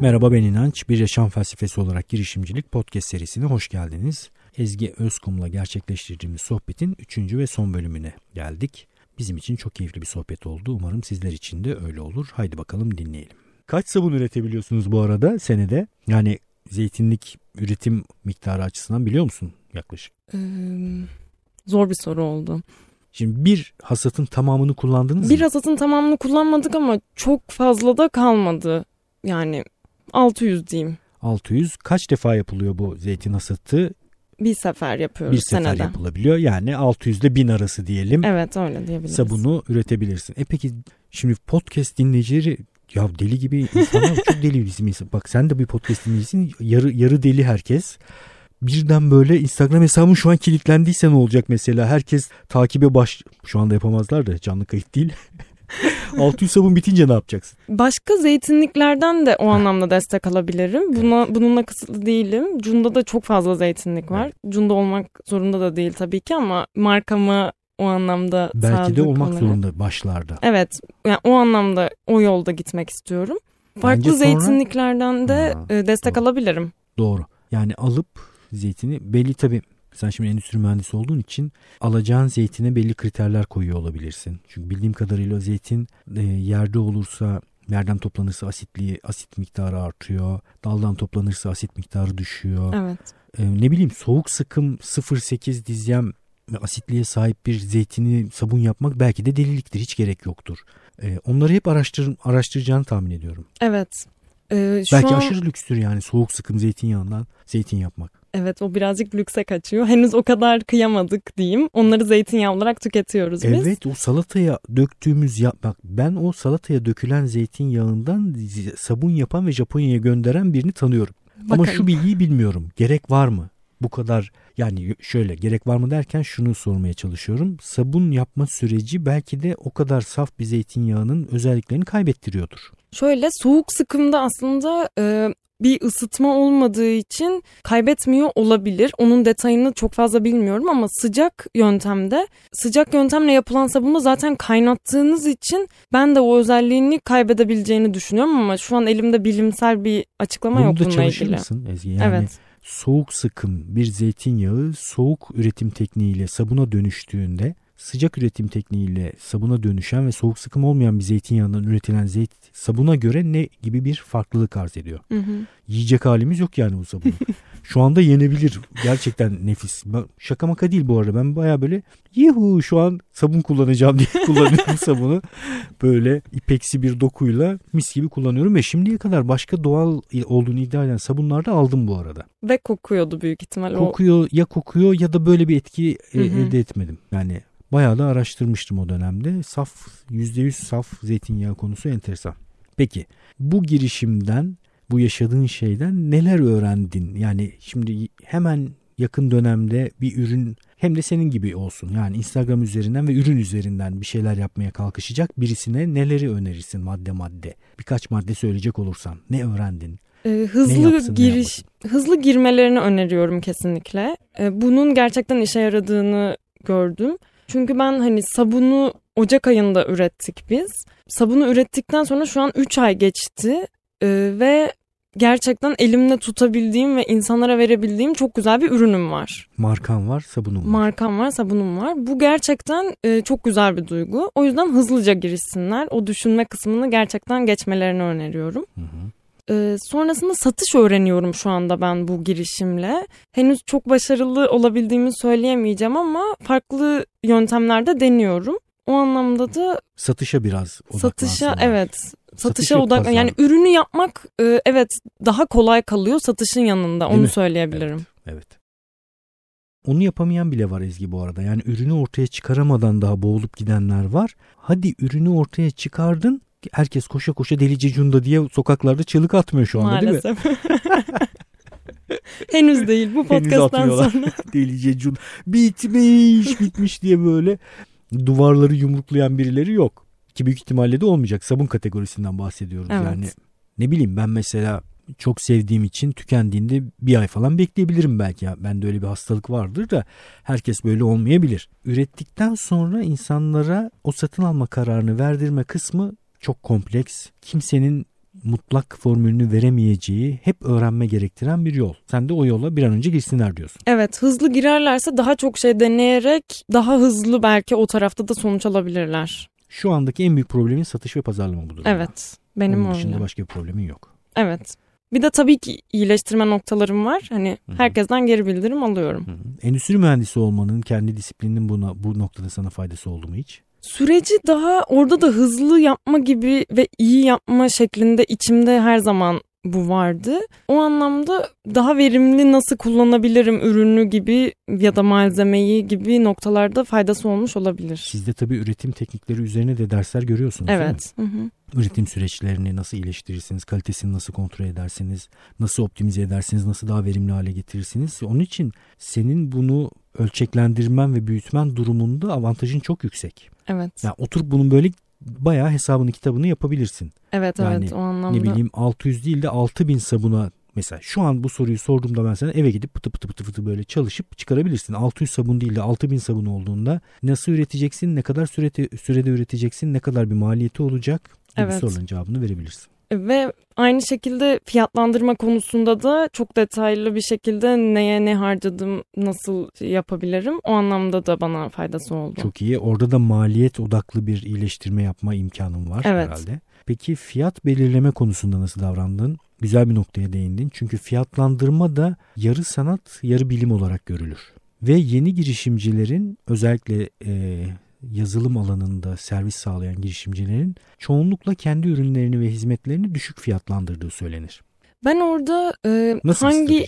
Merhaba ben İnanç. Bir Yaşam Felsefesi olarak girişimcilik podcast serisine hoş geldiniz. Ezgi Özkum'la gerçekleştirdiğimiz sohbetin 3. ve son bölümüne geldik. Bizim için çok keyifli bir sohbet oldu. Umarım sizler için de öyle olur. Haydi bakalım dinleyelim. Kaç sabun üretebiliyorsunuz bu arada senede? Yani zeytinlik üretim miktarı açısından biliyor musun yaklaşık? Ee, zor bir soru oldu. Şimdi bir hasatın tamamını kullandınız Bir mı? hasatın tamamını kullanmadık ama çok fazla da kalmadı. Yani 600 diyeyim. 600. Kaç defa yapılıyor bu zeytin hasatı? Bir sefer yapıyoruz Bir sefer senede. yapılabiliyor. Yani 600 ile 1000 arası diyelim. Evet öyle diyebiliriz. sabunu üretebilirsin. E peki şimdi podcast dinleyicileri ya deli gibi insanlar çok deli bizim insan. Bak sen de bir podcast dinleyicisin. Yarı yarı deli herkes. Birden böyle Instagram hesabın şu an kilitlendiyse ne olacak mesela? Herkes takibe baş... Şu anda yapamazlar da canlı kayıt değil. 600 sabun bitince ne yapacaksın? Başka zeytinliklerden de o anlamda destek alabilirim. Buna bununla kısıtlı değilim. Cunda da çok fazla zeytinlik var. Cunda olmak zorunda da değil tabii ki ama markamı o anlamda Belki de olmak olarak- zorunda başlarda. Evet. Yani o anlamda o yolda gitmek istiyorum. Farklı Bence sonra- zeytinliklerden de Ha, e, destek doğru. alabilirim. Doğru. Yani alıp zeytini belli tabii sen şimdi endüstri mühendisi olduğun için alacağın zeytine belli kriterler koyuyor olabilirsin. Çünkü bildiğim kadarıyla zeytin e, yerde olursa yerden toplanırsa asitliği asit miktarı artıyor. Daldan toplanırsa asit miktarı düşüyor. Evet. E, ne bileyim soğuk sıkım 0.8 dizyem asitliğe sahip bir zeytini sabun yapmak belki de deliliktir. Hiç gerek yoktur. E, onları hep araştır, araştıracağını tahmin ediyorum. Evet. Ee, şu belki an, aşırı lükstür yani soğuk sıkım zeytinyağından zeytin yapmak. Evet o birazcık lükse kaçıyor. Henüz o kadar kıyamadık diyeyim. Onları zeytinyağı olarak tüketiyoruz biz. Evet o salataya döktüğümüz ya bak ben o salataya dökülen zeytinyağından sabun yapan ve Japonya'ya gönderen birini tanıyorum. Ama Bakalım. şu bilgiyi bilmiyorum. Gerek var mı? Bu kadar yani şöyle gerek var mı derken şunu sormaya çalışıyorum. Sabun yapma süreci belki de o kadar saf bir zeytinyağının özelliklerini kaybettiriyordur. Şöyle soğuk sıkımda aslında e, bir ısıtma olmadığı için kaybetmiyor olabilir. Onun detayını çok fazla bilmiyorum ama sıcak yöntemde sıcak yöntemle yapılan sabunu zaten kaynattığınız için ben de o özelliğini kaybedebileceğini düşünüyorum ama şu an elimde bilimsel bir açıklama Bunu yok da bununla çalışır ilgili. mısın Ezgi? Yani Evet. soğuk sıkım bir zeytinyağı soğuk üretim tekniğiyle sabuna dönüştüğünde sıcak üretim tekniğiyle sabuna dönüşen ve soğuk sıkım olmayan bir zeytinyağından üretilen zeyt sabuna göre ne gibi bir farklılık arz ediyor? Hı hı. Yiyecek halimiz yok yani bu sabunu. şu anda yenebilir. Gerçekten nefis. Şaka maka değil bu arada. Ben baya böyle yuhu şu an sabun kullanacağım diye kullanıyorum sabunu. Böyle ipeksi bir dokuyla mis gibi kullanıyorum ve şimdiye kadar başka doğal olduğunu iddia eden sabunlar da aldım bu arada. Ve kokuyordu büyük ihtimal. Kokuyor ya kokuyor ya da böyle bir etki e, Hı hı. elde etmedim. Yani bayağı da araştırmıştım o dönemde. Saf %100 saf zeytinyağı konusu enteresan. Peki bu girişimden bu yaşadığın şeyden neler öğrendin? Yani şimdi hemen yakın dönemde bir ürün hem de senin gibi olsun. Yani Instagram üzerinden ve ürün üzerinden bir şeyler yapmaya kalkışacak birisine neleri önerirsin madde madde? Birkaç madde söyleyecek olursan ne öğrendin? Ee, hızlı yapsın, giriş, hızlı girmelerini öneriyorum kesinlikle. Ee, bunun gerçekten işe yaradığını gördüm. Çünkü ben hani sabunu Ocak ayında ürettik biz. Sabunu ürettikten sonra şu an 3 ay geçti Ee, ve gerçekten elimde tutabildiğim ve insanlara verebildiğim çok güzel bir ürünüm var. Markan var, sabunun var. Markam var, sabunum var. Bu gerçekten e, çok güzel bir duygu. O yüzden hızlıca girişsinler. O düşünme kısmını gerçekten geçmelerini öneriyorum. Hı hı. Ee, sonrasında satış öğreniyorum şu anda ben bu girişimle. Henüz çok başarılı olabildiğimi söyleyemeyeceğim ama farklı yöntemlerde deniyorum. O anlamda da Satışa biraz satışa evet Satış satışa yok, odak pazar. yani ürünü yapmak e, evet daha kolay kalıyor satışın yanında Değil onu mi? söyleyebilirim. Evet. Onu yapamayan bile var Ezgi bu arada. Yani ürünü ortaya çıkaramadan daha boğulup gidenler var. Hadi ürünü ortaya çıkardın. Herkes koşa koşa delice cunda diye sokaklarda çığlık atmıyor şu anda değil mi? Maalesef. Henüz değil bu podcast'tan sonra. Delice cun bitmiş bitmiş diye böyle duvarları yumruklayan birileri yok. Ki büyük ihtimalle de olmayacak. Sabun kategorisinden bahsediyoruz Evet. yani. Ne bileyim ben mesela çok sevdiğim için tükendiğinde bir ay falan bekleyebilirim belki. Ya. Bende öyle bir hastalık vardır da herkes böyle olmayabilir. Ürettikten sonra insanlara o satın alma kararını verdirme kısmı çok kompleks. Kimsenin mutlak formülünü veremeyeceği hep öğrenme gerektiren bir yol. Sen de o yola bir an önce girsinler diyorsun. Evet hızlı girerlerse daha çok şey deneyerek daha hızlı belki o tarafta da sonuç alabilirler. Şu andaki en büyük problemin satış ve pazarlama bu durumda. Evet benim Onun dışında öyle. başka bir problemin yok. Evet. Bir de tabii ki iyileştirme noktalarım var. Hani Hı hı. herkesten geri bildirim alıyorum. Hı hı. Endüstri mühendisi olmanın kendi disiplininin buna, bu noktada sana faydası oldu mu hiç? Süreci daha orada da hızlı yapma gibi ve iyi yapma şeklinde içimde her zaman bu vardı. O anlamda daha verimli nasıl kullanabilirim ürünü gibi ya da malzemeyi gibi noktalarda faydası olmuş olabilir. Siz de tabii üretim teknikleri üzerine de dersler görüyorsunuz değil mi? Evet. Üretim süreçlerini nasıl iyileştirirsiniz, kalitesini nasıl kontrol edersiniz, nasıl optimize edersiniz, nasıl daha verimli hale getirirsiniz. Onun için senin bunu ölçeklendirmen ve büyütmen durumunda avantajın çok yüksek. Evet. Yani oturup bunun böyle bayağı hesabını kitabını yapabilirsin. Evet Yani evet o anlamda. Ne bileyim 600 değil de 6000 sabuna mesela şu an bu soruyu sorduğumda ben sana eve gidip pıtı pıtı pıtı pıtı böyle çalışıp çıkarabilirsin. 600 sabun değil de 6000 sabun olduğunda nasıl üreteceksin, ne kadar sürede, sürede üreteceksin, ne kadar bir maliyeti olacak gibi Evet. soruların cevabını verebilirsin. Ve aynı şekilde fiyatlandırma konusunda da çok detaylı bir şekilde neye ne harcadım, nasıl yapabilirim o anlamda da bana faydası oldu. Çok iyi. Orada da maliyet odaklı bir iyileştirme yapma imkanın var Evet. herhalde. Peki fiyat belirleme konusunda nasıl davrandın? Güzel bir noktaya değindin. Çünkü fiyatlandırma da yarı sanat, yarı bilim olarak görülür. Ve yeni girişimcilerin özellikle e, yazılım alanında servis sağlayan girişimcilerin çoğunlukla kendi ürünlerini ve hizmetlerini düşük fiyatlandırdığı söylenir. Ben orada e, Nasıl hangi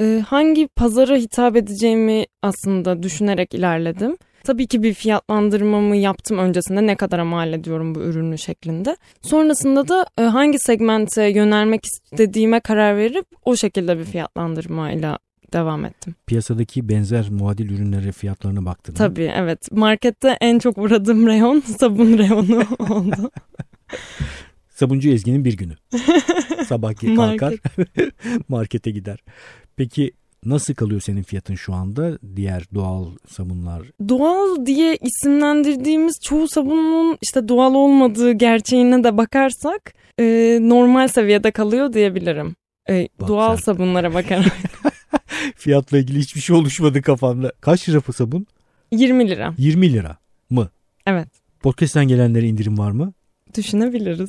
e, hangi pazara hitap edeceğimi aslında düşünerek ilerledim. Tabii ki bir fiyatlandırmamı yaptım öncesinde ne kadara mal ediyorum bu ürünü şeklinde. Sonrasında da e, hangi segmente yönelmek istediğime karar verip o şekilde bir fiyatlandırmayla devam ettim. Piyasadaki benzer muadil ürünlere fiyatlarına baktın mı? Tabii evet. Markette en çok uğradığım reyon sabun reyonu oldu. Sabuncu Ezgi'nin bir günü. Sabah kalkar Market. markete gider. Peki nasıl kalıyor senin fiyatın şu anda diğer doğal sabunlar? Doğal diye isimlendirdiğimiz çoğu sabunun işte doğal olmadığı gerçeğine de bakarsak e, normal seviyede kalıyor diyebilirim. E, Bak doğal sen. sabunlara bakarak Fiyatla ilgili hiçbir şey oluşmadı kafamda. Kaç lira bu sabun? 20 lira. 20 lira mı? Evet. Podcast'ten gelenlere indirim var mı? Düşünebiliriz.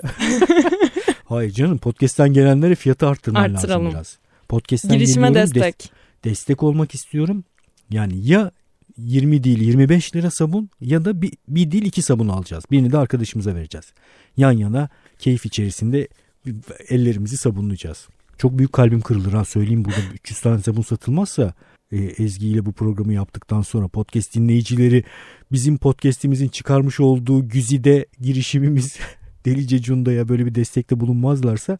Hayır canım podcast'ten gelenlere fiyatı arttırman Arttıralım. lazım biraz. Podcast'ten Girişime geliyorum, des- destek. destek olmak istiyorum. Yani ya 20 değil 25 lira sabun ya da bir, bir değil iki sabun alacağız. Birini de arkadaşımıza vereceğiz. Yan yana keyif içerisinde ellerimizi sabunlayacağız. Çok büyük kalbim kırılır ha söyleyeyim burada 300 tane sabun satılmazsa e, Ezgi ile bu programı yaptıktan sonra podcast dinleyicileri bizim podcast'imizin çıkarmış olduğu güzide girişimimiz Delice Cunda'ya böyle bir destekte bulunmazlarsa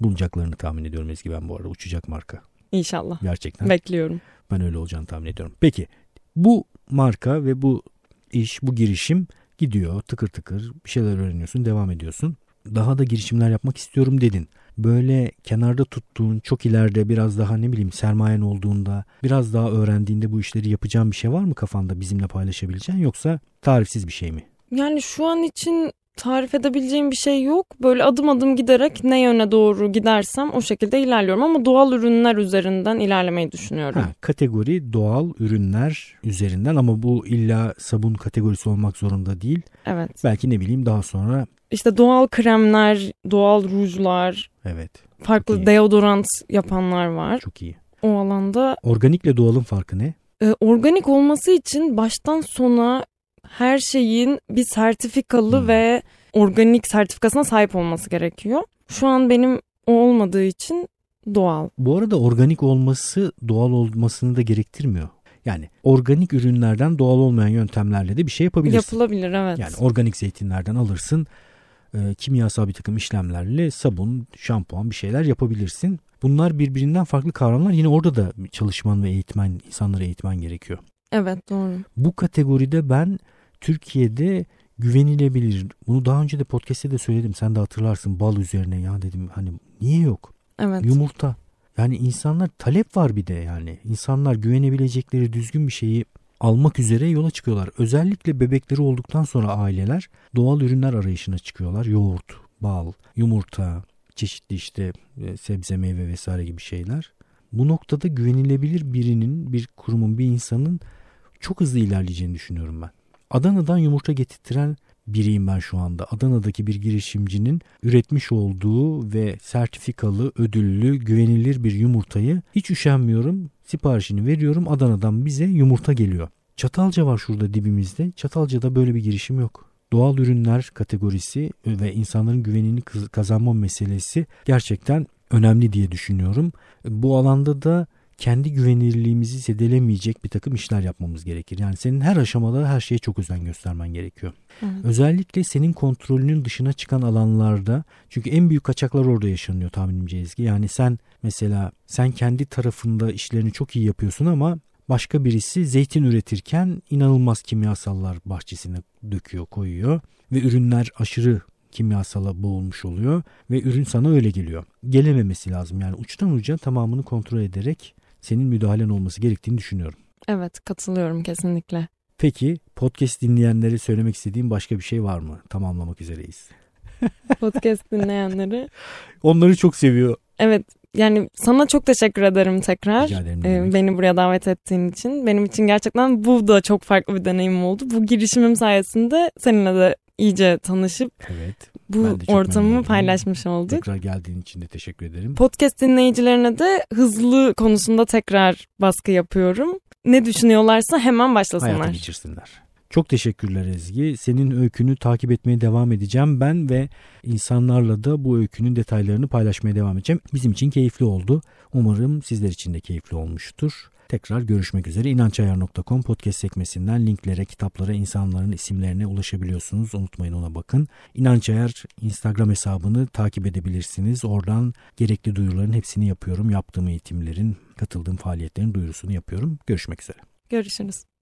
bulunacaklarını tahmin ediyorum Ezgi ben bu arada uçacak marka İnşallah. gerçekten. Bekliyorum. Ben öyle olacağını tahmin ediyorum. Peki bu marka ve bu iş, bu girişim gidiyor tıkır tıkır bir şeyler öğreniyorsun, devam ediyorsun. Daha da girişimler yapmak istiyorum dedin. Böyle kenarda tuttuğun, çok ileride biraz daha ne bileyim sermayen olduğunda, biraz daha öğrendiğinde bu işleri yapacağın bir şey var mı kafanda bizimle paylaşabileceğin yoksa tarifsiz bir şey mi? Yani şu an için tarif edebileceğim bir şey yok. Böyle adım adım giderek ne yöne doğru gidersem o şekilde ilerliyorum. Ama doğal ürünler üzerinden ilerlemeyi düşünüyorum. Ha, kategori doğal ürünler üzerinden ama bu illa sabun kategorisi olmak zorunda değil. Evet. Belki ne bileyim daha sonra İşte doğal kremler, doğal rujlar, evet farklı deodorant yapanlar var. çok iyi. O alanda Organikle doğalın farkı ne? e, organik olması için baştan sona her şeyin bir sertifikalı Hmm. ve organik sertifikasına sahip olması gerekiyor. Şu an benim o olmadığı için doğal. Bu arada organik olması doğal olmasını da gerektirmiyor. Yani organik ürünlerden doğal olmayan yöntemlerle de bir şey yapabilirsin. Yapılabilir evet. Yani organik zeytinlerden alırsın. e, kimyasal bir takım işlemlerle sabun, şampuan bir şeyler yapabilirsin. Bunlar birbirinden farklı kavramlar. Yine orada da çalışman ve eğitmen, insanları eğitmen gerekiyor. Evet doğru. Bu kategoride ben Türkiye'de güvenilebilir. Bunu daha önce de podcast'te de söyledim. Sen de hatırlarsın bal üzerine ya dedim. Hani niye yok? Evet. Yumurta. Yani insanlar talep var bir de yani. İnsanlar güvenebilecekleri düzgün bir şeyi almak üzere yola çıkıyorlar. Özellikle bebekleri olduktan sonra aileler doğal ürünler arayışına çıkıyorlar. Yoğurt, bal, yumurta, çeşitli işte e, sebze meyve vesaire gibi şeyler. Bu noktada güvenilebilir birinin, bir kurumun, bir insanın çok hızlı ilerleyeceğini düşünüyorum ben. Adana'dan yumurta getirtiren biriyim ben şu anda. Adana'daki bir girişimcinin üretmiş olduğu ve sertifikalı, ödüllü, güvenilir bir yumurtayı hiç üşenmiyorum. Siparişini veriyorum. Adana'dan bize yumurta geliyor. Çatalca var şurada dibimizde. Çatalca'da böyle bir girişim yok. Doğal ürünler kategorisi ve insanların güvenini kazanma meselesi gerçekten önemli diye düşünüyorum. Bu alanda da kendi güvenilirliğimizi zedelemeyecek bir takım işler yapmamız gerekir. Yani senin her aşamada her şeye çok özen göstermen gerekiyor. Evet. Özellikle senin kontrolünün dışına çıkan alanlarda çünkü en büyük kaçaklar orada yaşanıyor tahminimce Ezgi. Yani sen mesela sen kendi tarafında işlerini çok iyi yapıyorsun ama başka birisi zeytin üretirken inanılmaz kimyasallar bahçesine döküyor, koyuyor ve ürünler aşırı kimyasala boğulmuş oluyor ve ürün sana öyle geliyor. Gelememesi lazım yani uçtan uca tamamını kontrol ederek senin müdahalen olması gerektiğini düşünüyorum. Evet katılıyorum kesinlikle. Peki podcast dinleyenlere söylemek istediğim başka bir şey var mı? Tamamlamak üzereyiz. podcast dinleyenleri. Onları çok seviyor. Evet yani sana çok teşekkür ederim tekrar. Rica ederim. Ee, beni buraya davet ettiğin için. Benim için gerçekten bu da çok farklı bir deneyim oldu. Bu girişimim sayesinde seninle de iyice tanışıp evet, bu ortamı paylaşmış olduk. Tekrar geldiğin için de teşekkür ederim. Podcast dinleyicilerine de hızlı konusunda tekrar baskı yapıyorum. Ne düşünüyorlarsa hemen başlasınlar. Hayata geçirsinler. Çok teşekkürler Ezgi. Senin öykünü takip etmeye devam edeceğim ben ve insanlarla da bu öykünün detaylarını paylaşmaya devam edeceğim. Bizim için keyifli oldu. Umarım sizler için de keyifli olmuştur. Tekrar görüşmek üzere. İnançayar.com podcast sekmesinden linklere, kitaplara, insanların isimlerine ulaşabiliyorsunuz. Unutmayın ona bakın. İnançayar Instagram hesabını takip edebilirsiniz. Oradan gerekli duyuruların hepsini yapıyorum. Yaptığım eğitimlerin, katıldığım faaliyetlerin duyurusunu yapıyorum. Görüşmek üzere. Görüşürüz.